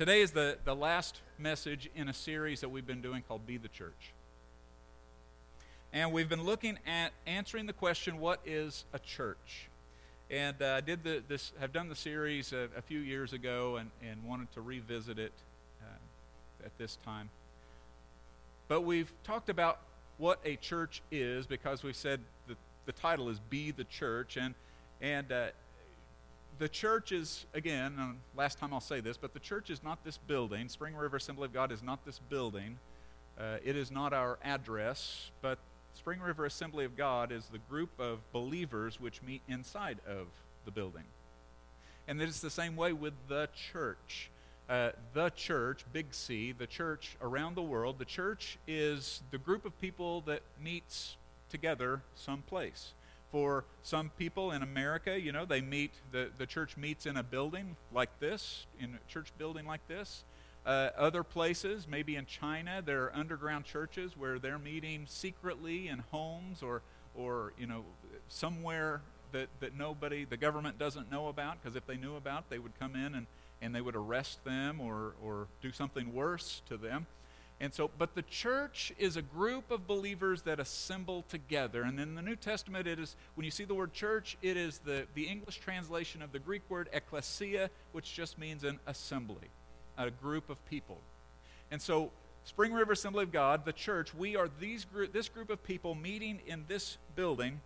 Today is the, the last message in a series that we've been doing called Be the Church. And we've been looking at answering the question, what is a church? And uh, I did the, this, have done the series a, a, few years ago and, and wanted to revisit it uh, at this time. But we've talked about what a church is because we said the, the title is Be the Church. And, and uh, the church is, again, last time I'll say this, but the church is not this building. Spring River Assembly of God is not this building. Uh, it is not our address, but Spring River Assembly of God is the group of believers which meet inside of the building. And it is the same way with the church. Uh, the church, big C, the church around the world, the church is the group of people that meets together someplace for some people in America, you know, they meet, the, the church meets in a building like this, in a church building like this. Uh, other places, maybe in China, there are underground churches where they're meeting secretly in homes or, or you know, somewhere that, that nobody, the government doesn't know about, because if they knew about, they would come in and, and they would arrest them or, or do something worse to them. And so, but the church is a group of believers that assemble together. And in the New Testament, it is, when you see the word church, it is the, the English translation of the Greek word ecclesia, which just means an assembly, a group of people. And so, Spring River Assembly of God, the church, we are these group, this group of people meeting in this building.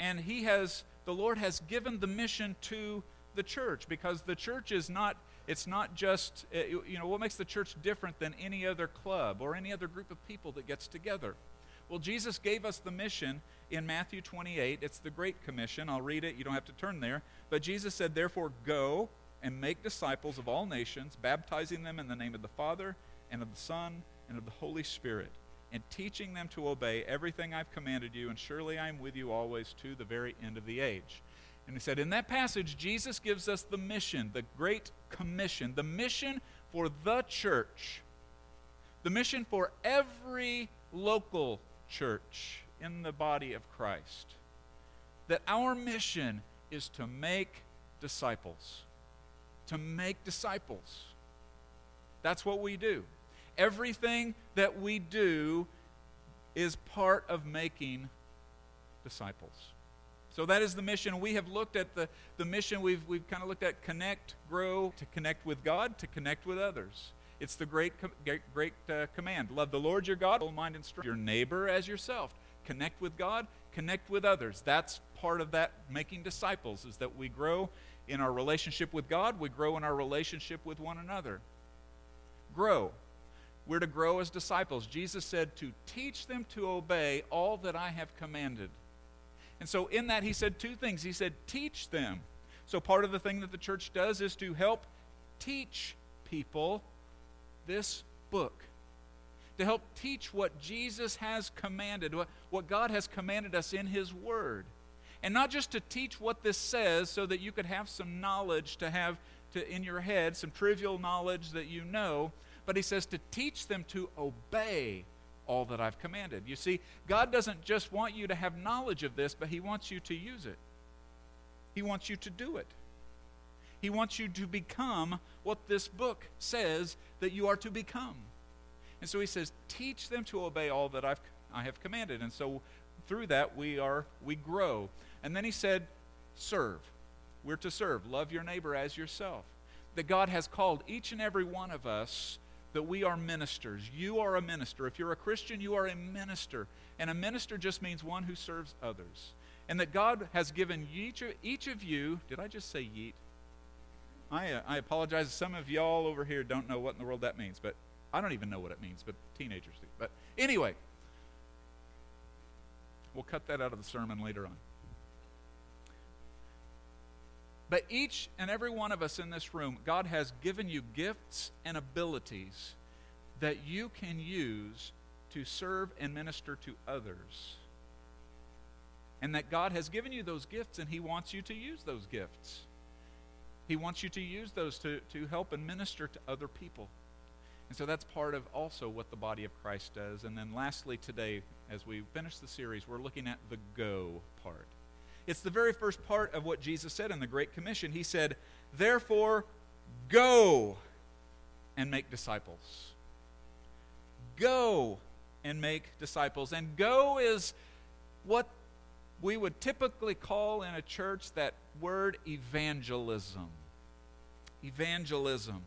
And He has, the Lord has given the mission to the church because the church is not it's not just, eh, you know, what makes the church different than any other club or any other group of people that gets together? Well, Jesus gave us the mission in Matthew 28. It's the Great Commission. I'll read it. You don't have to turn there. But Jesus said, Therefore, go and make disciples of all nations, baptizing them in the name of the Father and of the Son and of the Holy Spirit, and teaching them to obey everything I've commanded you, and surely I am with you always to the very end of the age. And he said, in that passage, Jesus gives us the mission, the Great Commission, the mission for the church, the mission for every local church in the body of Christ. That our mission is to make disciples. To make disciples. That's what we do. Everything that we do is part of making disciples. So that is the mission. We have looked at the, the mission, we've, we've kind of looked at connect, grow, to connect with God, to connect with others. It's the great, great, great uh, command. Love the Lord your God, mind and strength. Your neighbor as yourself. Connect with God, connect with others. That's part of that making disciples, is that we grow in our relationship with God, we grow in our relationship with one another. Grow. We're to grow as disciples. Jesus said to teach them to obey all that I have commanded. And so, in that, he said two things. He said, teach them. So, part of the thing that the church does is to help teach people this book, to help teach what Jesus has commanded, what, what God has commanded us in His Word. And not just to teach what this says so that you could have some knowledge to have to, in your head, some trivial knowledge that you know, but He says to teach them to obey all that I've commanded. You see, God doesn't just want you to have knowledge of this, but He wants you to use it. He wants you to do it. He wants you to become what this book says that you are to become. And so He says, teach them to obey all that I've, I have commanded. And so through that, we, are, we grow. And then He said, serve. We're to serve. Love your neighbor as yourself. That God has called each and every one of us that we are ministers. You are a minister. If you're a Christian, you are a minister. And a minister just means one who serves others. And that God has given each of, each of you, did I just say yeet? I, uh, I apologize. Some of y'all over here don't know what in the world that means, but I don't even know what it means, but teenagers do. But anyway, we'll cut that out of the sermon later on. But each and every one of us in this room, God has given you gifts and abilities that you can use to serve and minister to others. And that God has given you those gifts and He wants you to use those gifts. He wants you to use those to, to help and minister to other people. And so that's part of also what the body of Christ does. And then lastly, today, as we finish the series, we're looking at the go part. It's the very first part of what Jesus said in the Great Commission. He said, Therefore, go. and make disciples. Go and make disciples. And go is what we would typically call in a church that word evangelism. Evangelism.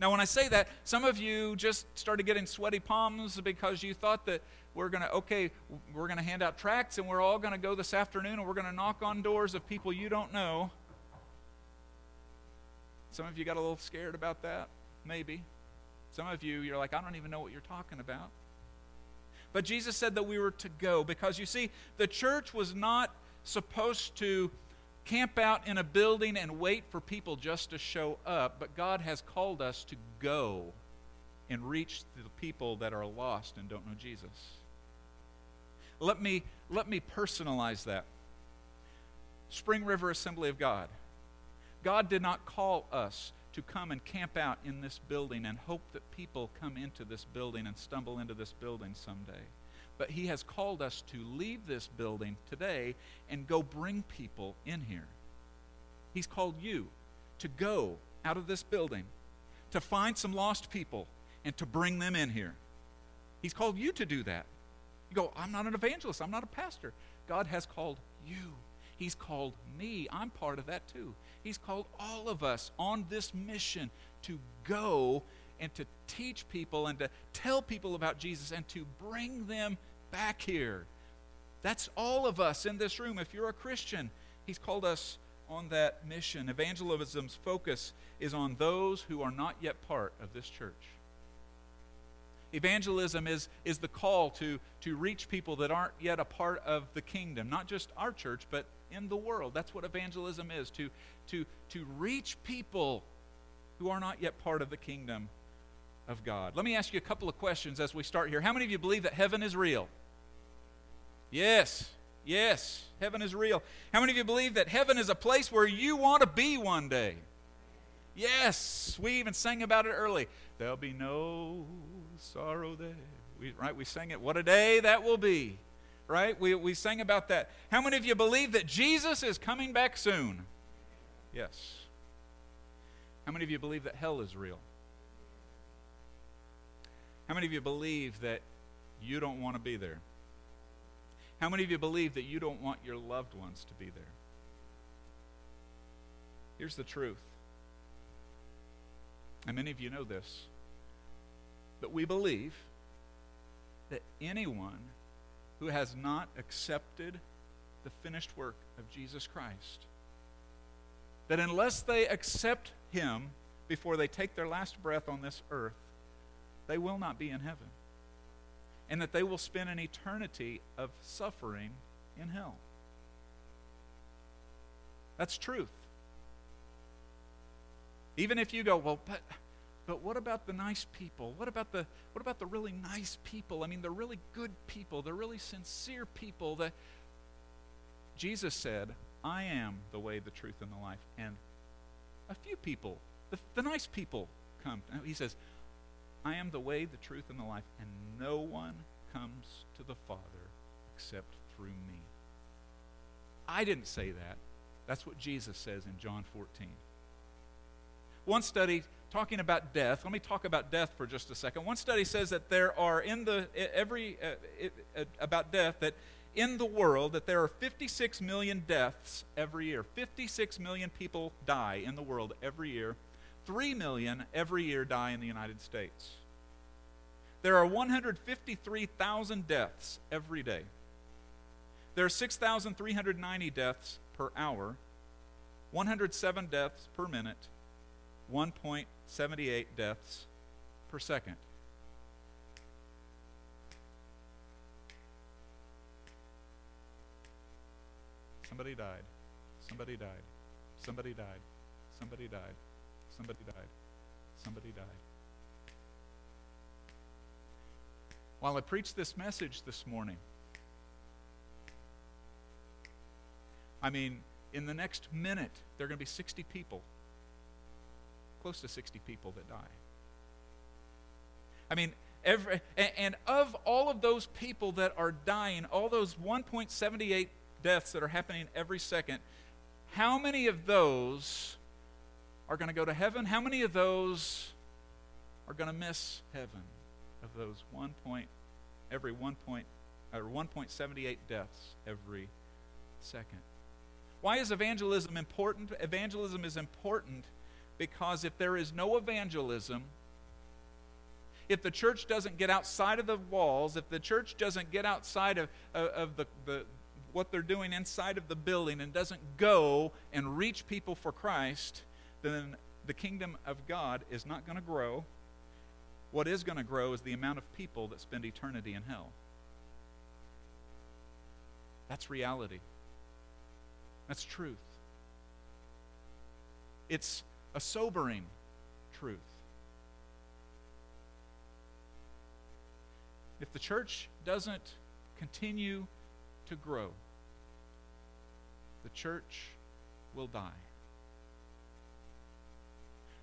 Now, when I say that, some of you just started getting sweaty palms because you thought that we're going to, okay, we're going to hand out tracts and we're all going to go this afternoon and we're going to knock on doors of people you don't know. Some of you got a little scared about that, maybe. Some of you, you're like, I don't even know what you're talking about. But Jesus said that we were to go because you see, the church was not supposed to camp out in a building and wait for people just to show up, but God has called us to go and reach the people that are lost and don't know Jesus. Let me, let me personalize that. Spring River Assembly of God. God did not call us to come and camp out in this building and hope that people come into this building and stumble into this building someday. But He has called us to leave this building today and go bring people in here. He's called you to go out of this building, to find some lost people, and to bring them in here. He's called you to do that. You go, I'm not an evangelist, I'm not a pastor. God has called you. He's called me. I'm part of that too. He's called all of us on this mission to go and to teach people and to tell people about Jesus and to bring them back here. That's all of us in this room. If you're a Christian, He's called us on that mission. Evangelism's focus is on those who are not yet part of this church. Evangelism is, is the call to, to reach people that aren't yet a part of the kingdom, not just our church, but in the world. That's what evangelism is to, to, to reach people who are not yet part of the kingdom of God. Let me ask you a couple of questions as we start here. How many of you believe that heaven is real? Yes, yes, heaven is real. How many of you believe that heaven is a place where you want to be one day? Yes, we even sang about it early. There'll be no sorrow there. We, right? We sang it. What a day that will be. Right? We, we sang about that. How many of you believe that Jesus is coming back soon? Yes. How many of you believe that hell is real? How many of you believe that you don't want to be there? How many of you believe that you don't want your loved ones to be there? Here's the truth. And many of you know this. But we believe that anyone who has not accepted the finished work of Jesus Christ, that unless they accept Him before they take their last breath on this earth, they will not be in heaven. And that they will spend an eternity of suffering in hell. That's truth. Even if you go, well, but but what about the nice people? What about the what about the really nice people? I mean, they're really good people. They're really sincere people that Jesus said, "I am the way, the truth and the life." And a few people, the, the nice people come. He says, "I am the way, the truth and the life, and no one comes to the Father except through me." I didn't say that. That's what Jesus says in John 14. One study talking about death, let me talk about death for just a second. One study says that there are in the every uh, it, uh, about death that in the world that there are 56 million deaths every year. 56 million people die in the world every year. 3 million every year die in the United States. There are 153,000 deaths every day. There are 6,390 deaths per hour, 107 deaths per minute, 1.78 deaths per second. Somebody died. Somebody died. Somebody died. Somebody died. Somebody died. Somebody died. While I preached this message this morning, I mean, in the next minute, there are going to be 60 people close to 60 people that die. I mean, every, and of all of those people that are dying, all those 1.78 deaths that are happening every second, how many of those are going to go to heaven? How many of those are going to miss heaven of those 1 point, every 1 point, or 1.78 deaths every second. Why is evangelism important? Evangelism is important because if there is no evangelism, if the church doesn't get outside of the walls, if the church doesn't get outside of, of, of the, the, what they're doing inside of the building and doesn't go and reach people for Christ, then the kingdom of God is not going to grow. What is going to grow is the amount of people that spend eternity in hell. That's reality. That's truth. It's a sobering truth. If the church doesn't continue to grow, the church will die.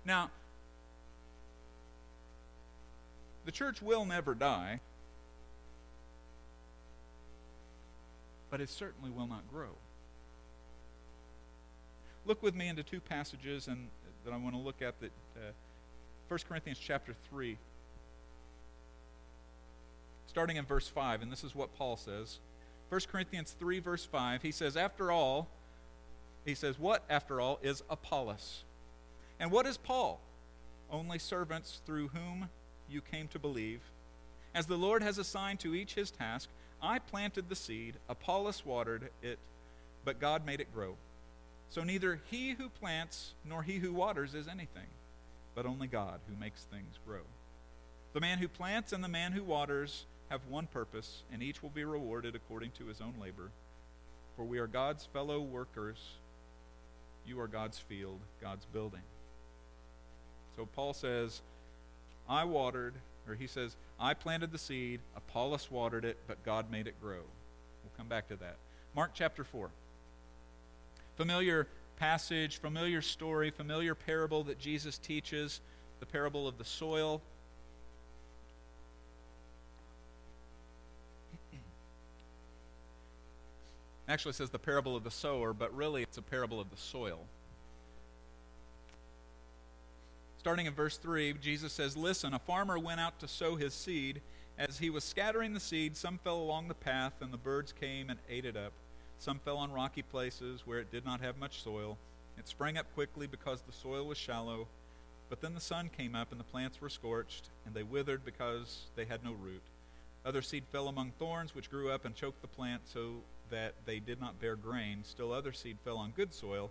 Now, the church will never die, but it certainly will not grow. Look with me into two passages and that I want to look at that uh, 1 Corinthians chapter 3 starting in verse 5 and this is what Paul says. 1 Corinthians 3 verse 5 he says after all he says what after all is Apollos? And what is Paul? Only servants through whom you came to believe. As the Lord has assigned to each his task I planted the seed Apollos watered it but God made it grow so neither he who plants nor he who waters is anything, but only God who makes things grow. The man who plants and the man who waters have one purpose, and each will be rewarded according to his own labor. For we are God's fellow workers. You are God's field, God's building. So Paul says, I watered, or he says, I planted the seed, Apollos watered it, but God made it grow. We'll come back to that. Mark chapter 4 familiar passage, familiar story, familiar parable that Jesus teaches, the parable of the soil. Actually, says the parable of the sower, but really it's a parable of the soil. Starting in verse 3, Jesus says, Listen, a farmer went out to sow his seed. As he was scattering the seed, some fell along the path, and the birds came and ate it up. Some fell on rocky places where it did not have much soil. It sprang up quickly because the soil was shallow. But then the sun came up, and the plants were scorched, and they withered because they had no root. Other seed fell among thorns, which grew up and choked the plant so that they did not bear grain. Still other seed fell on good soil.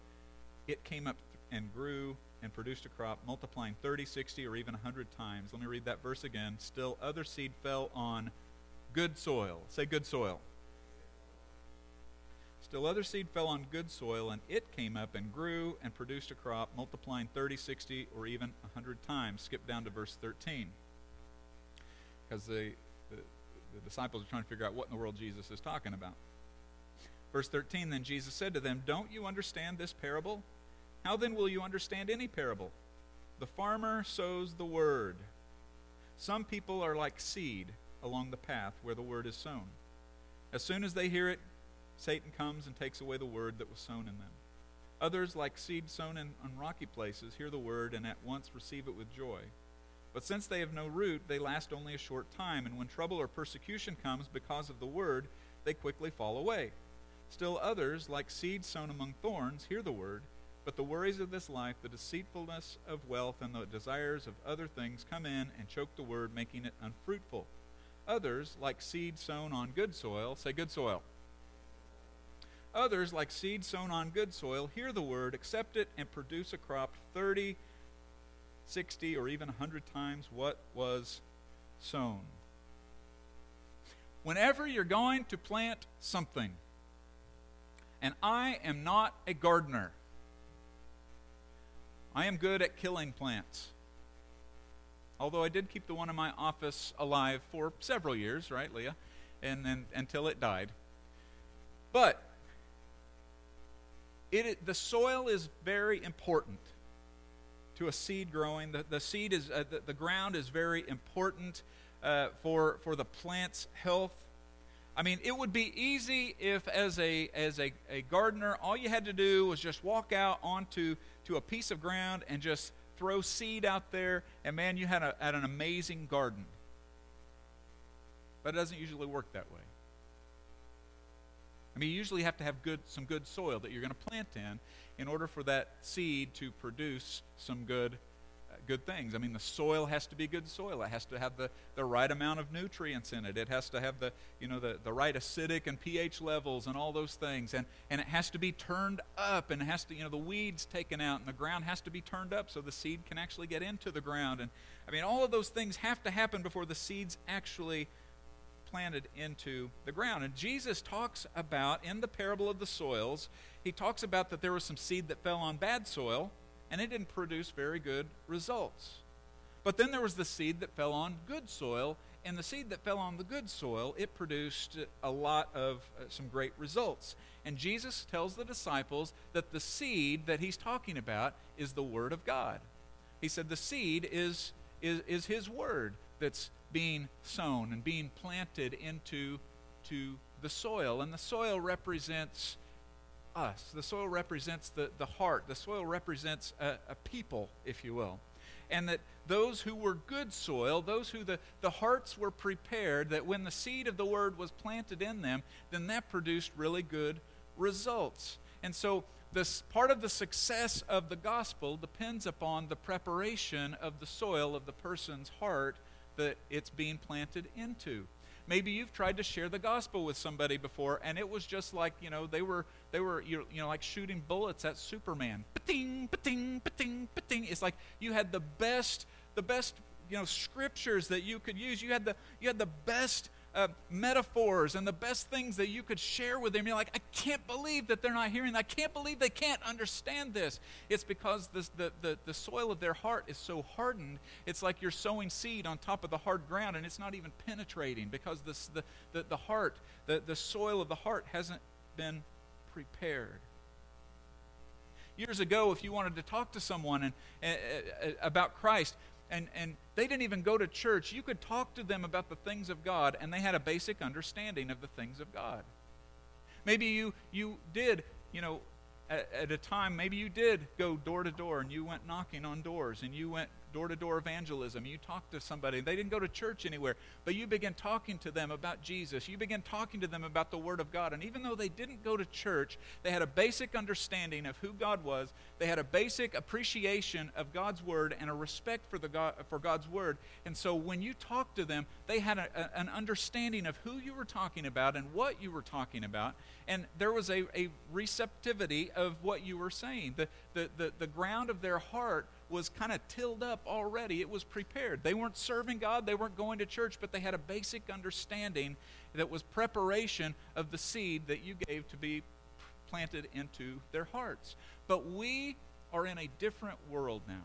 It came up and grew and produced a crop, multiplying 30, 60, or even 100 times. Let me read that verse again. Still other seed fell on good soil. Say good soil. Still, other seed fell on good soil, and it came up and grew and produced a crop, multiplying 30, 60, or even 100 times. Skip down to verse 13. Because the, the, the disciples are trying to figure out what in the world Jesus is talking about. Verse 13 Then Jesus said to them, Don't you understand this parable? How then will you understand any parable? The farmer sows the word. Some people are like seed along the path where the word is sown. As soon as they hear it, Satan comes and takes away the word that was sown in them. Others, like seed sown in, on rocky places, hear the word and at once receive it with joy. But since they have no root, they last only a short time, and when trouble or persecution comes because of the word, they quickly fall away. Still others, like seed sown among thorns, hear the word, but the worries of this life, the deceitfulness of wealth, and the desires of other things come in and choke the word, making it unfruitful. Others, like seed sown on good soil, say good soil Others, like seed sown on good soil, hear the word, accept it, and produce a crop 30, 60, or even 100 times what was sown. Whenever you're going to plant something, and I am not a gardener, I am good at killing plants. Although I did keep the one in my office alive for several years, right, Leah? And then until it died. But it, the soil is very important to a seed growing. The, the seed is, uh, the, the, ground is very important uh, for, for the plant's health. I mean, it would be easy if, as a, as a, a gardener, all you had to do was just walk out onto to a piece of ground and just throw seed out there, and man, you had, a, had an amazing garden. But it doesn't usually work that way. I mean, you usually have to have good, some good soil that you're going to plant in in order for that seed to produce some good uh, good things. I mean, the soil has to be good soil. It has to have the, the right amount of nutrients in it. It has to have the, you know, the, the right acidic and pH levels and all those things. And, and it has to be turned up and it has to, you know, the weeds taken out and the ground has to be turned up so the seed can actually get into the ground. And I mean, all of those things have to happen before the seeds actually planted into the ground. And Jesus talks about, in the parable of the soils, he talks about that there was some seed that fell on bad soil and it didn't produce very good results. But then there was the seed that fell on good soil, and the seed that fell on the good soil, it produced a lot of uh, some great results. And Jesus tells the disciples that the seed that he's talking about is the Word of God. He said the seed is, is, is his Word that's being sown and being planted into to the soil. And the soil represents us. The soil represents the, the heart. The soil represents a, a people, if you will. And that those who were good soil, those who the, the hearts were prepared, that when the seed of the word was planted in them, then that produced really good results. And so this part of the success of the gospel depends upon the preparation of the soil of the person's heart that it's being planted into. Maybe you've tried to share the gospel with somebody before, and it was just like, you know, they were they were you know like shooting bullets at Superman. Ba-ding, ba-ding, ba-ding, ba-ding. It's like you had the best the best you know scriptures that you could use. You had the you had the best uh, metaphors and the best things that you could share with them. You're like, I can't believe that they're not hearing. I can't believe they can't understand this. It's because this, the, the, the soil of their heart is so hardened. It's like you're sowing seed on top of the hard ground and it's not even penetrating because this, the, the, the heart, the, the soil of the heart hasn't been prepared years ago, if you wanted to talk to someone and, uh, about Christ, and, and they didn't even go to church. You could talk to them about the things of God, and they had a basic understanding of the things of God. Maybe you, you did, you know, at, at a time, maybe you did go door to door and you went knocking on doors and you went door to door evangelism. You talked to somebody. They didn't go to church anywhere, but you begin talking to them about Jesus. You begin talking to them about the Word of God. And even though they didn't go to church, they had a basic understanding of who God was. They had a basic appreciation of God's Word and a respect for, the God, for God's Word. And so when you talked to them, they had a, a, an understanding of who you were talking about and what you were talking about. And there was a, a receptivity of what you were saying. The, the, the, the ground of their heart was kind of tilled up already. It was prepared. They weren't serving God, they weren't going to church, but they had a basic understanding that was preparation of the seed that you gave to be planted into their hearts. But we are in a different world now.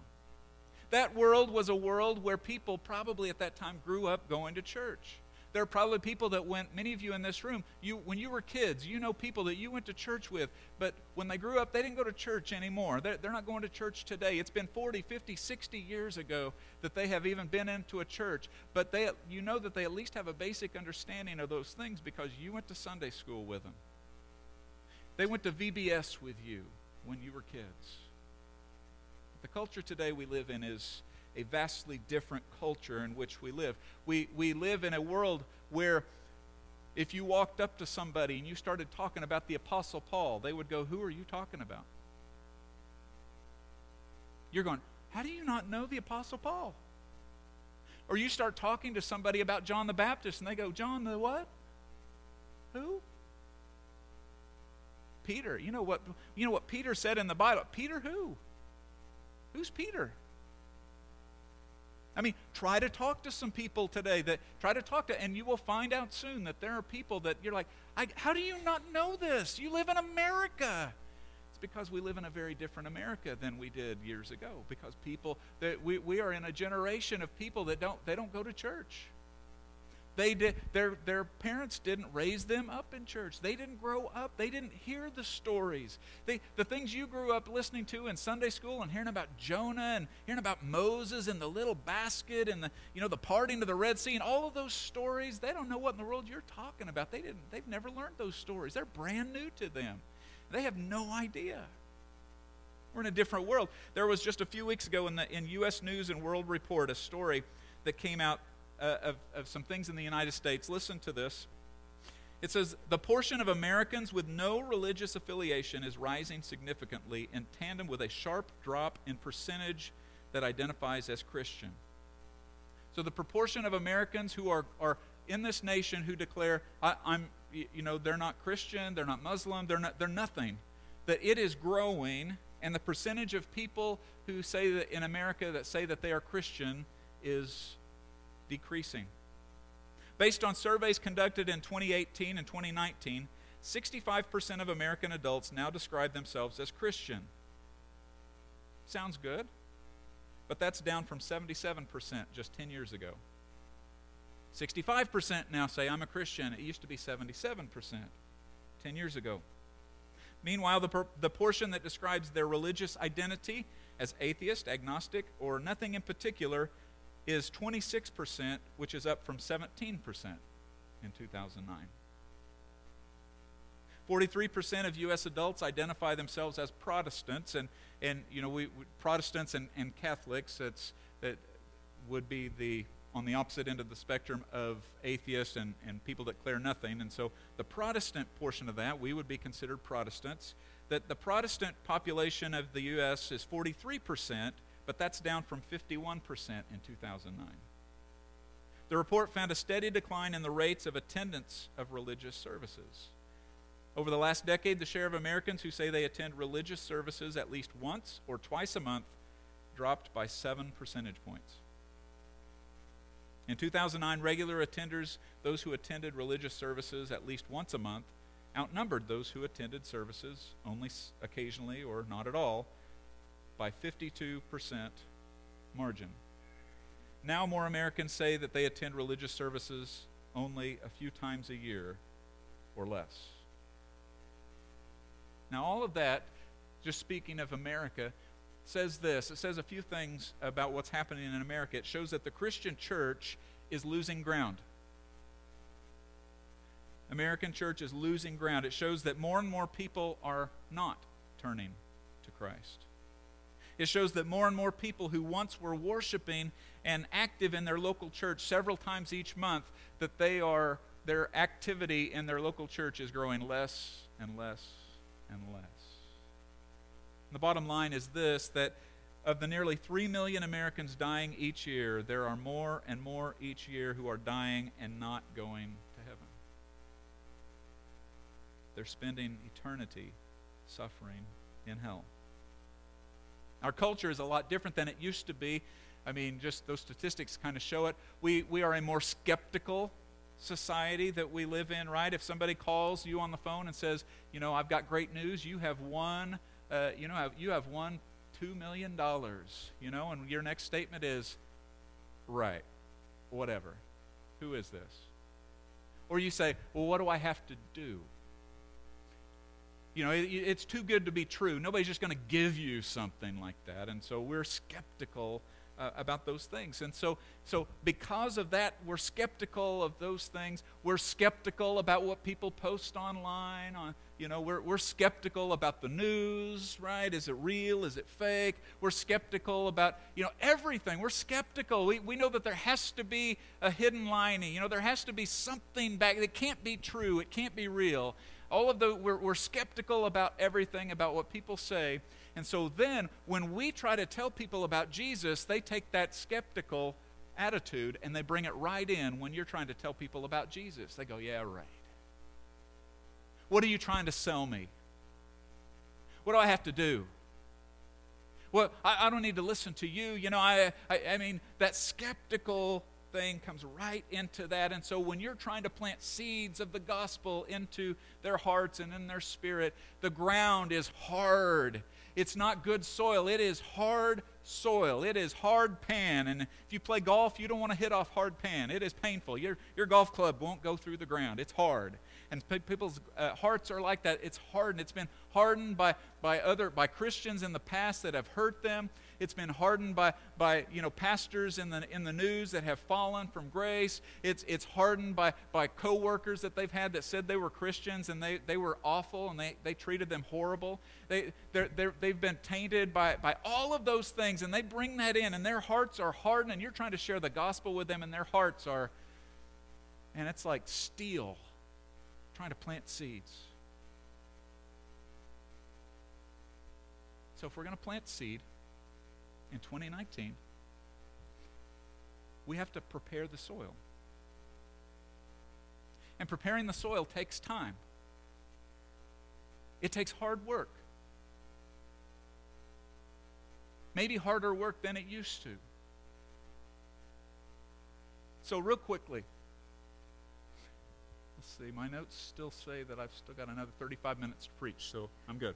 That world was a world where people probably at that time grew up going to church. There are probably people that went, many of you in this room, you, when you were kids, you know people that you went to church with, but when they grew up, they didn't go to church anymore. They're, they're not going to church today. It's been 40, 50, 60 years ago that they have even been into a church, but they, you know that they at least have a basic understanding of those things because you went to Sunday school with them. They went to VBS with you when you were kids. The culture today we live in is a vastly different culture in which we live. We, we live in a world where if you walked up to somebody and you started talking about the Apostle Paul, they would go, Who are you talking about? You're going, How do you not know the Apostle Paul? Or you start talking to somebody about John the Baptist and they go, John the what? Who? Peter. You know what you know what Peter said in the Bible? Peter who? Who's Peter? I mean, try to talk to some people today that try to talk to, and you will find out soon that there are people that you're like, how do you not know this? You live in America. It's because we live in a very different America than we did years ago. Because people that we, we are in a generation of people that don't they don't go to church. They did, their, their parents didn't raise them up in church. They didn't grow up. They didn't hear the stories. They, the things you grew up listening to in Sunday school and hearing about Jonah and hearing about Moses and the little basket and the, you know, the parting of the Red Sea and all of those stories, they don't know what in the world you're talking about. They didn't, they've never learned those stories. They're brand new to them. They have no idea. We're in a different world. There was just a few weeks ago in the in U.S. News and World Report a story that came out uh, of, of some things in the United States. Listen to this. It says the portion of Americans with no religious affiliation is rising significantly in tandem with a sharp drop in percentage that identifies as Christian. So the proportion of Americans who are, are in this nation who declare, I, am you know, they're not Christian, they're not Muslim, they're, not, they're nothing, that it is growing, and the percentage of people who say that in America that say that they are Christian is decreasing. Based on surveys conducted in 2018 and 2019, 65% of American adults now describe themselves as Christian. Sounds good, but that's down from 77% just 10 years ago. 65% now say, I'm a Christian. It used to be 77% 10 years ago. Meanwhile, the, per- the portion that describes their religious identity as atheist, agnostic, or nothing in particular is 26%, which is up from 17% in 2009. 43% of U.S. adults identify themselves as Protestants, and, and you know, we, we Protestants and, and Catholics, that's, that would be the on the opposite end of the spectrum of atheists and, and people that declare nothing. And so the Protestant portion of that, we would be considered Protestants. That the Protestant population of the U.S. is 43%, but that's down from 51% in 2009. The report found a steady decline in the rates of attendance of religious services. Over the last decade, the share of Americans who say they attend religious services at least once or twice a month dropped by seven percentage points. In 2009, regular attenders, those who attended religious services at least once a month, outnumbered those who attended services only occasionally or not at all by 52% margin. Now, more Americans say that they attend religious services only a few times a year or less. Now, all of that, just speaking of America, says this it says a few things about what's happening in America. It shows that the Christian church is losing ground. American church is losing ground. It shows that more and more people are not turning to Christ. It shows that more and more people who once were worshiping and active in their local church several times each month, that they are their activity in their local church is growing less and less and less. The bottom line is this that of the nearly 3 million Americans dying each year, there are more and more each year who are dying and not going to heaven. They're spending eternity suffering in hell. Our culture is a lot different than it used to be. I mean, just those statistics kind of show it. We, we are a more skeptical society that we live in, right? If somebody calls you on the phone and says, you know, I've got great news, you have won, uh, you know, you have won $2 million, you know, and your next statement is, right, whatever. Who is this? Or you say, well, what do I have to do? You know, it, it's too good to be true. Nobody's just going to give you something like that. And so we're skeptical uh, about those things. And so, so, because of that, we're skeptical of those things. We're skeptical about what people post online. On, you know, we're, we're skeptical about the news, right? Is it real? Is it fake? We're skeptical about, you know, everything. We're skeptical. We, we know that there has to be a hidden lining. You know, there has to be something back. It can't be true. It can't be real. All of the, we're, we're skeptical about everything, about what people say. And so then, when we try to tell people about Jesus, they take that skeptical attitude and they bring it right in when you're trying to tell people about Jesus. They go, Yeah, right. What are you trying to sell me? What do I have to do? Well, I, I don't need to listen to you. You know, I, I, I mean, that skeptical thing comes right into that. And so when you're trying to plant seeds of the gospel into their hearts and in their spirit, the ground is hard it's not good soil. It is hard soil. It is hard pan. And if you play golf, you don't want to hit off hard pan. It is painful. Your, your golf club won't go through the ground. It's hard. And people's uh, hearts are like that. It's hardened. It's been hardened by, by other by Christians in the past that have hurt them. It's been hardened by, by you know, pastors in the, in the news that have fallen from grace. It's, it's hardened by, by coworkers that they've had that said they were Christians and they, they were awful and they, they treated them horrible. They, they're, they're, they've been tainted by, by all of those things and they bring that in and their hearts are hardened and you're trying to share the gospel with them and their hearts are, and it's like steel trying to plant seeds. So if we're going to plant seed in 2019, we have to prepare the soil. And preparing the soil takes time. It takes hard work. Maybe harder work than it used to. So, real quickly, let's see, my notes still say that I've still got another 35 minutes to preach, so I'm good.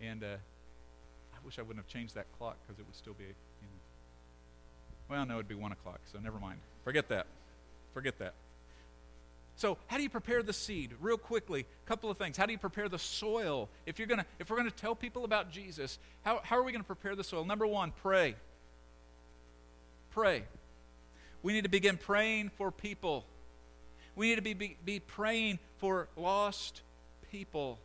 And uh, I wish I wouldn't have changed that clock because it would still be. Well, no, it'd be 1 o'clock, so never mind. Forget that. Forget that. So, how do you prepare the seed? Real quickly, a couple of things. How do you prepare the soil? If you're gonna, if we're gonna tell people about Jesus, how, how are we gonna prepare the soil? Number one, pray. Pray. We need to begin praying for people. We need to be, be, be praying for lost people.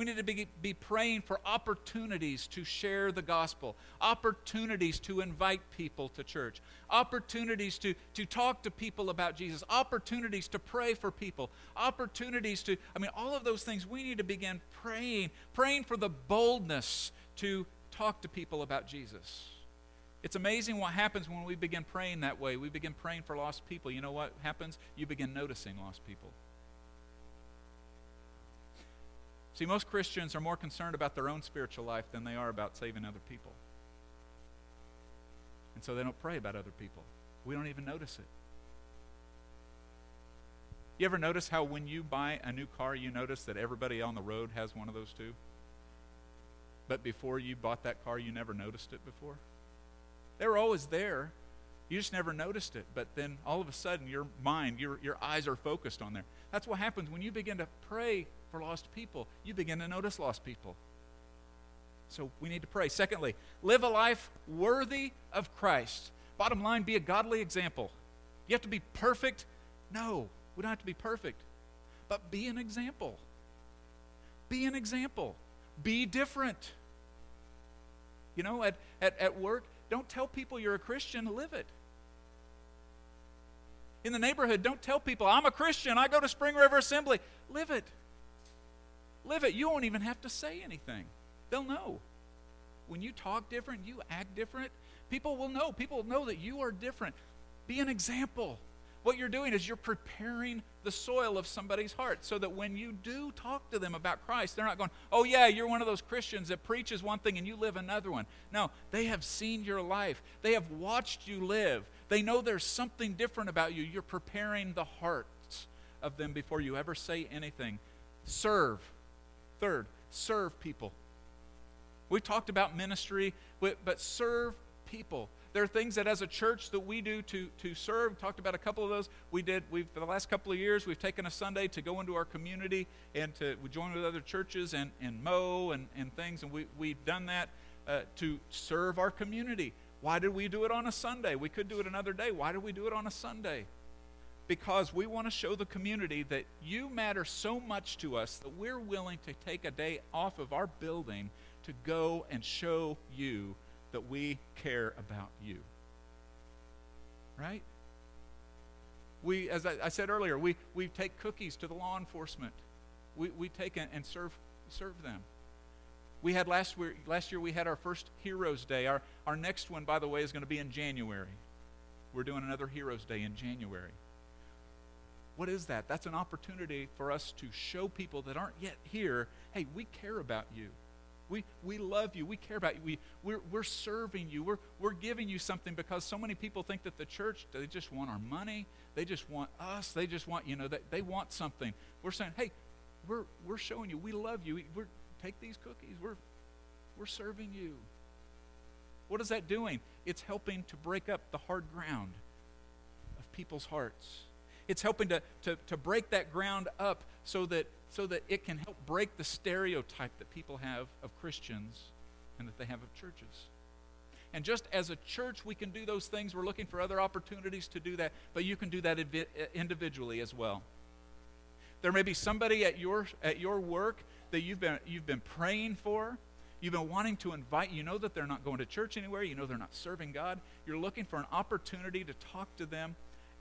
We need to be, be praying for opportunities to share the gospel, opportunities to invite people to church, opportunities to, to talk to people about Jesus, opportunities to pray for people, opportunities to, I mean, all of those things we need to begin praying, praying for the boldness to talk to people about Jesus. It's amazing what happens when we begin praying that way. We begin praying for lost people. You know what happens? You begin noticing lost people. See, most Christians are more concerned about their own spiritual life than they are about saving other people. And so they don't pray about other people. We don't even notice it. You ever notice how when you buy a new car, you notice that everybody on the road has one of those too? But before you bought that car, you never noticed it before? They were always there. You just never noticed it. But then all of a sudden, your mind, your, your eyes are focused on there. That's what happens when you begin to pray for lost people. You begin to notice lost people. So we need to pray. Secondly, live a life worthy of Christ. Bottom line, be a godly example. You have to be perfect? No, we don't have to be perfect. But be an example. Be an example. Be different. You know, at, at, at work, don't tell people you're a Christian, live it. In the neighborhood, don't tell people, I'm a Christian, I go to Spring River Assembly. Live it. Live it. You won't even have to say anything. They'll know. When you talk different, you act different, people will know. People will know that you are different. Be an example. What you're doing is you're preparing the soil of somebody's heart so that when you do talk to them about Christ, they're not going, oh, yeah, you're one of those Christians that preaches one thing and you live another one. No, they have seen your life, they have watched you live. They know there's something different about you. You're preparing the hearts of them before you ever say anything. Serve. Third, serve people. We talked about ministry, but serve people. There are things that as a church that we do to, to serve. Talked about a couple of those. We did, we've, for the last couple of years, we've taken a Sunday to go into our community and to we join with other churches and, and mow and, and things. And we, we've done that uh, to serve our community. Why did we do it on a Sunday? We could do it another day. Why did we do it on a Sunday? Because we want to show the community that you matter so much to us that we're willing to take a day off of our building to go and show you that we care about you. Right? We, as I, I said earlier, we, we take cookies to the law enforcement. We, we take and, serve, serve them. We had last year, last year we had our first Heroes Day. Our, our next one, by the way, is going to be in January. We're doing another Heroes Day in January. What is that? That's an opportunity for us to show people that aren't yet here hey, we care about you. We, we love you. We care about you. We, we're, we're serving you. We're, we're giving you something because so many people think that the church, they just want our money. They just want us. They just want, you know, they, they want something. We're saying, hey, we're, we're showing you. We love you. We, we're, take these cookies. We're, we're serving you. What is that doing? It's helping to break up the hard ground of people's hearts. It's helping to, to, to break that ground up so that, so that it can help break the stereotype that people have of Christians and that they have of churches. And just as a church, we can do those things. We're looking for other opportunities to do that, but you can do that uh, individually as well. There may be somebody at your, at your work that you've been, you've been praying for. You've been wanting to invite. You know that they're not going to church anywhere. You know they're not serving God. You're looking for an opportunity to talk to them.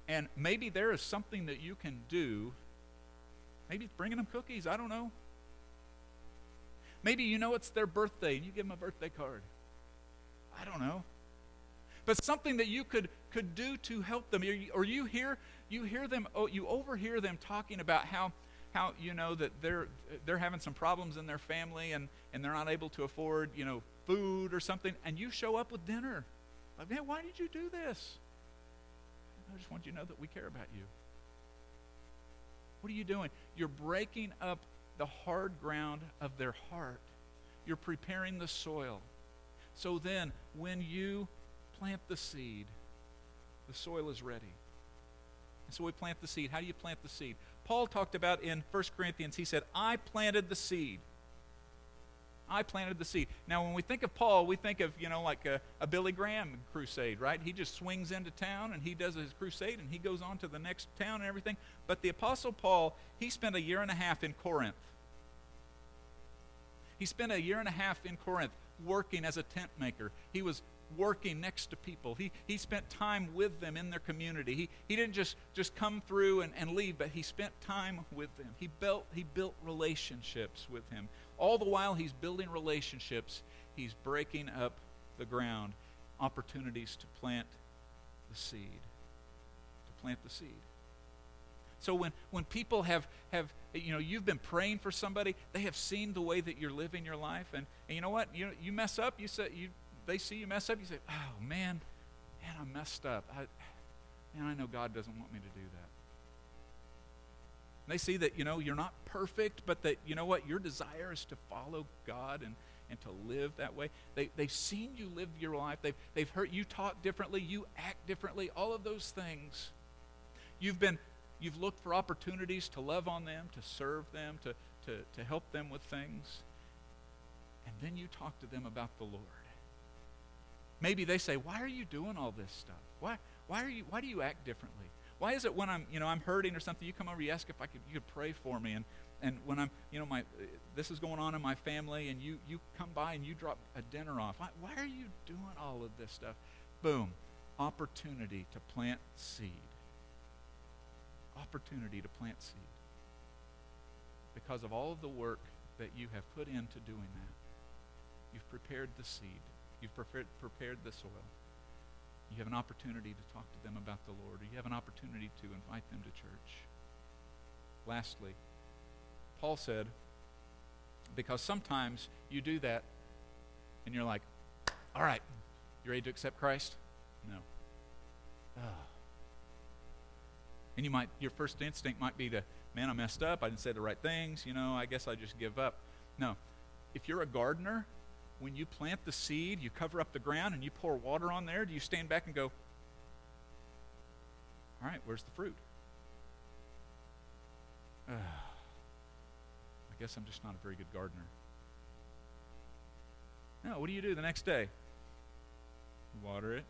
And maybe there is something that you can do. Maybe bringing them cookies. I don't know. Maybe you know it's their birthday and you give them a birthday card. I don't know. But something that you could, could do to help them. Or you hear, you hear them, oh, you overhear them talking about how, how you know that they're, they're having some problems in their family and, and they're not able to afford, you know, food or something, and you show up with dinner. Like, man, why did you do this? I just want you to know that we care about you. What are you doing? You're breaking up the hard ground of their heart. You're preparing the soil. So then, when you plant the seed, the soil is ready. And so we plant the seed. How do you plant the seed? Paul talked about in 1 Corinthians, he said, I planted the seed. I planted the seed. Now, when we think of Paul, we think of, you know, like a, a, Billy Graham crusade, right? He just swings into town and he does his crusade and he goes on to the next town and everything. But the Apostle Paul, he spent a year and a half in Corinth. He spent a year and a half in Corinth working as a tent maker. He was working next to people. He, he spent time with them in their community. He, he didn't just, just come through and, and leave, but he spent time with them. He built, he built relationships with him. All the while he's building relationships, he's breaking up the ground, opportunities to plant the seed. To plant the seed. So when, when people have, have, you know, you've been praying for somebody, they have seen the way that you're living your life. And, and you know what? You, you mess up, you say, you, they see you mess up, you say, oh, man, man, I messed up. I, man, I know God doesn't want me to do that. And they see that, you know, you're not perfect, but that, you know what, your desire is to follow God and, and to live that way. They, they've seen you live your life. They've, they've heard you talk differently, you act differently, all of those things. You've been You've looked for opportunities to love on them, to serve them, to, to, to help them with things. And then you talk to them about the Lord. Maybe they say, Why are you doing all this stuff? Why, why, are you, why do you act differently? Why is it when I'm, you know, I'm hurting or something, you come over, you ask if I could, you could pray for me, and, and when I'm, you know, my, this is going on in my family, and you, you come by and you drop a dinner off. Why, why are you doing all of this stuff? Boom, opportunity to plant seed opportunity to plant seed because of all of the work that you have put into doing that. You've prepared the seed, you've prepared, prepared the soil. You have an opportunity to talk to them about the Lord, or you have an opportunity to invite them to church. Lastly, Paul said, because sometimes you do that and you're like, all right, you ready to accept Christ? No. Oh, and you might, your first instinct might be to, man, I messed up. I didn't say the right things. You know, I guess I just give up. No. If you're a gardener, when you plant the seed, you cover up the ground and you pour water on there, do you stand back and go, all right, where's the fruit? Uh, I guess I'm just not a very good gardener. No, what do you do the next day? water it.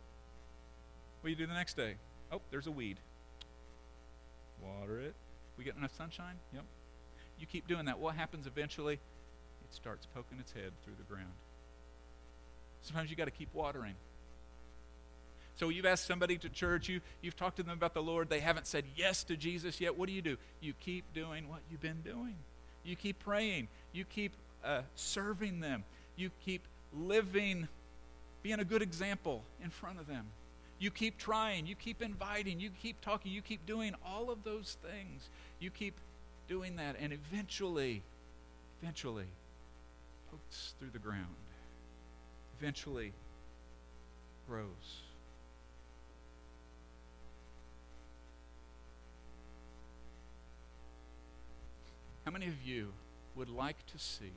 What do you do the next day? Oh, there's a weed. Water it. We get enough sunshine? Yep. You keep doing that. What happens eventually? It starts poking its head through the ground. Sometimes you got to keep watering. So you've asked somebody to church, you, you've talked to them about the Lord, they haven't said yes to Jesus yet. What do you do? You keep doing what you've been doing. You keep praying. You keep uh, serving them. You keep living, being a good example in front of them. You keep trying, you keep inviting, you keep talking, you keep doing all of those things. You keep doing that, and eventually, eventually, pokes through the ground. Eventually, grows. How many of you would like to see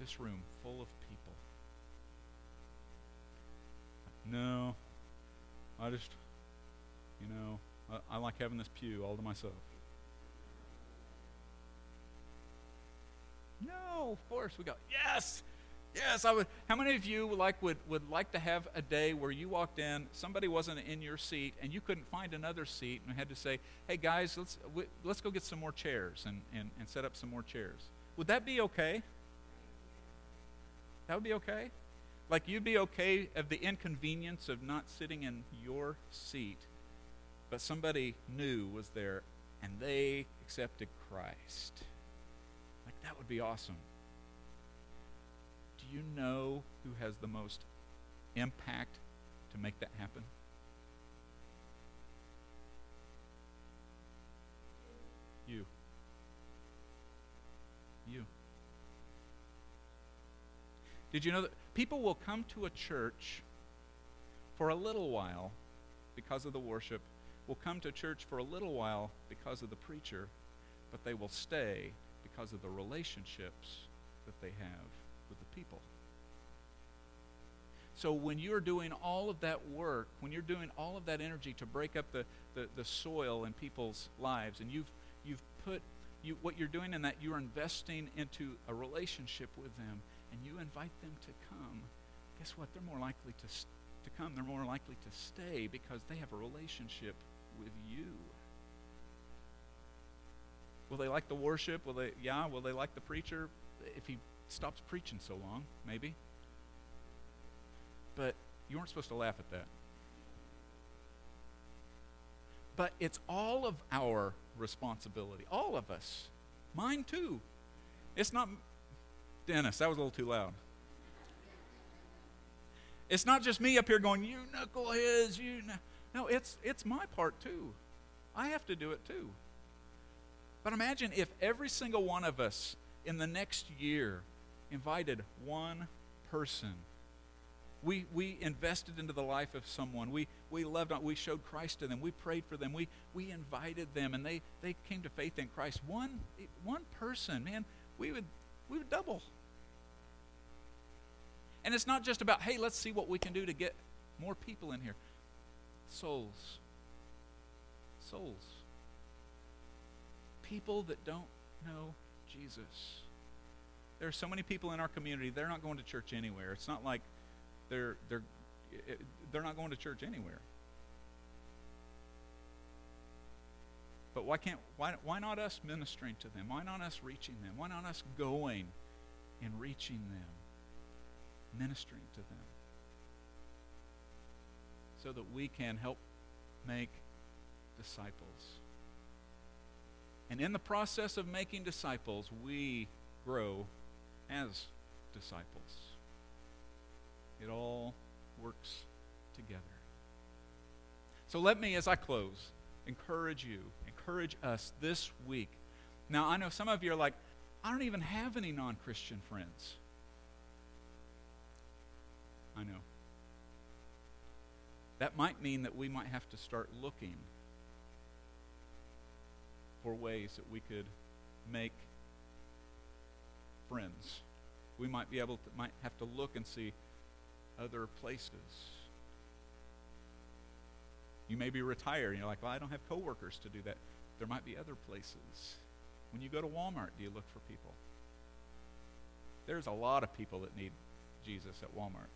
this room full of people no, I just, you know, I, I like having this pew all to myself. No. Of course, we go. Yes, yes. I would. How many of you like would would like to have a day where you walked in, somebody wasn't in your seat, and you couldn't find another seat, and had to say, "Hey guys, let's we, let's go get some more chairs and, and and set up some more chairs." Would that be okay? That would be okay. Like you'd be okay of the inconvenience of not sitting in your seat, but somebody new was there and they accepted Christ. Like that would be awesome. Do you know who has the most impact to make that happen? You. You. Did you know that people will come to a church for a little while because of the worship, will come to church for a little while because of the preacher, but they will stay because of the relationships that they have with the people. So when you're doing all of that work, when you're doing all of that energy to break up the, the, the soil in people's lives, and you've, you've put you, what you're doing in that, you're investing into a relationship with them, and you invite them to come, guess what? They're more likely to, to come. They're more likely to stay because they have a relationship with you. Will they like the worship? Will they, yeah, will they like the preacher? If he stops preaching so long, maybe. But you weren't supposed to laugh at that. But it's all of our responsibility, all of us. Mine too. It's not, Dennis, that was a little too loud. It's not just me up here going, you knuckleheads, you. No, it's, it's my part too. I have to do it too. But imagine if every single one of us in the next year invited one person. We, we invested into the life of someone. We, we loved on, we showed Christ to them. We prayed for them. We, we invited them and they, they came to faith in Christ. One, one person, man, we would, we would double. And it's not just about, hey, let's see what we can do to get more people in here. Souls. Souls people that don't know Jesus. There are so many people in our community, they're not going to church anywhere. It's not like they're, they're, eh, they're not going to church anywhere. But why can't why, why not us ministering to them? Why not us reaching them? Why not us going and reaching them, ministering to them? So that we can help make disciples. And in the process of making disciples, we grow as disciples. It all works together. So let me, as I close, encourage you, encourage us this week. Now, I know some of you are like, I don't even have any non Christian friends. I know. That might mean that we might have to start looking for ways that we could make friends. We might be able to, might have to look and see other places. You may be retired and you're like, well, I don't have coworkers to do that. There might be other places. When you go to Walmart, do you look for people? There's a lot of people that need Jesus at Walmart.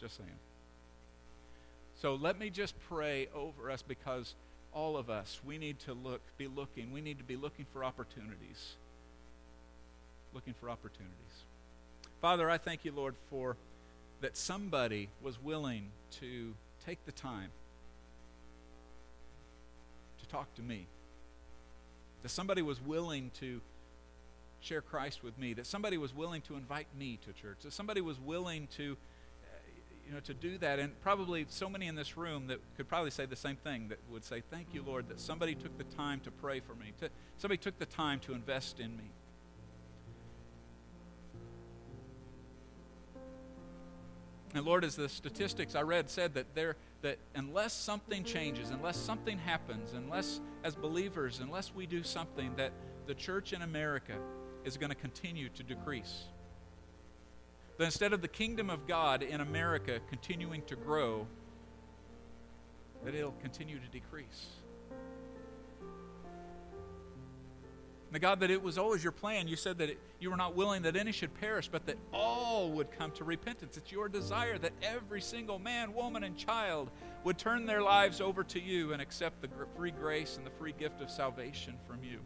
Just saying. So let me just pray over us because all of us, we need to look, be looking. We need to be looking for opportunities. Looking for opportunities. Father, I thank you, Lord, for that somebody was willing to take the time to talk to me. That somebody was willing to share Christ with me. That somebody was willing to invite me to church. That somebody was willing to you know, to do that, and probably so many in this room that could probably say the same thing that would say, Thank you, Lord, that somebody took the time to pray for me, to, somebody took the time to invest in me. And Lord, as the statistics I read said that there that unless something changes, unless something happens, unless as believers, unless we do something, that the church in America is going to continue to decrease that instead of the kingdom of God in America continuing to grow, that it'll continue to decrease. And God, that it was always your plan. You said that it, you were not willing that any should perish, but that all would come to repentance. It's your desire that every single man, woman, and child would turn their lives over to you and accept the free grace and the free gift of salvation from you.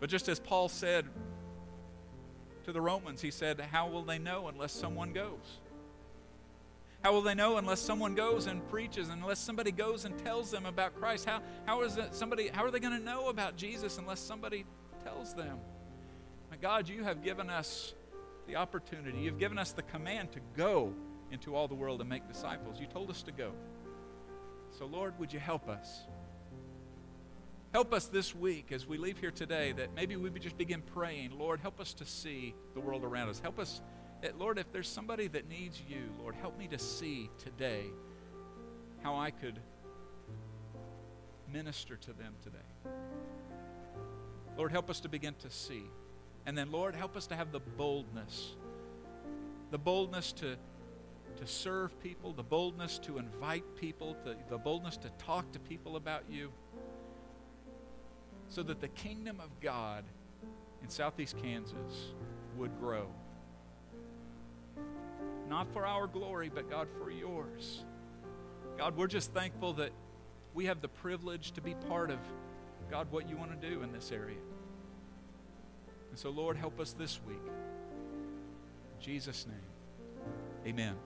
But just as Paul said to the Romans, he said, How will they know unless someone goes? How will they know unless someone goes and preaches, unless somebody goes and tells them about Christ? How, how is it somebody how are they going to know about Jesus unless somebody tells them? My God, you have given us the opportunity. You've given us the command to go into all the world and make disciples. You told us to go. So Lord, would you help us? Help us this week as we leave here today that maybe we just begin praying. Lord, help us to see the world around us. Help us eh, Lord, if there's somebody that needs you, Lord, help me to see today how I could minister to them today. Lord, help us to begin to see. And then, Lord, help us to have the boldness the boldness to, to serve people, the boldness to invite people, the, the boldness to talk to people about you, so that the kingdom of God in southeast Kansas would grow not for our glory, but God, for yours. God, we're just thankful that we have the privilege to be part of, God, what you want to do in this area. And so, Lord, help us this week. In Jesus' name, amen.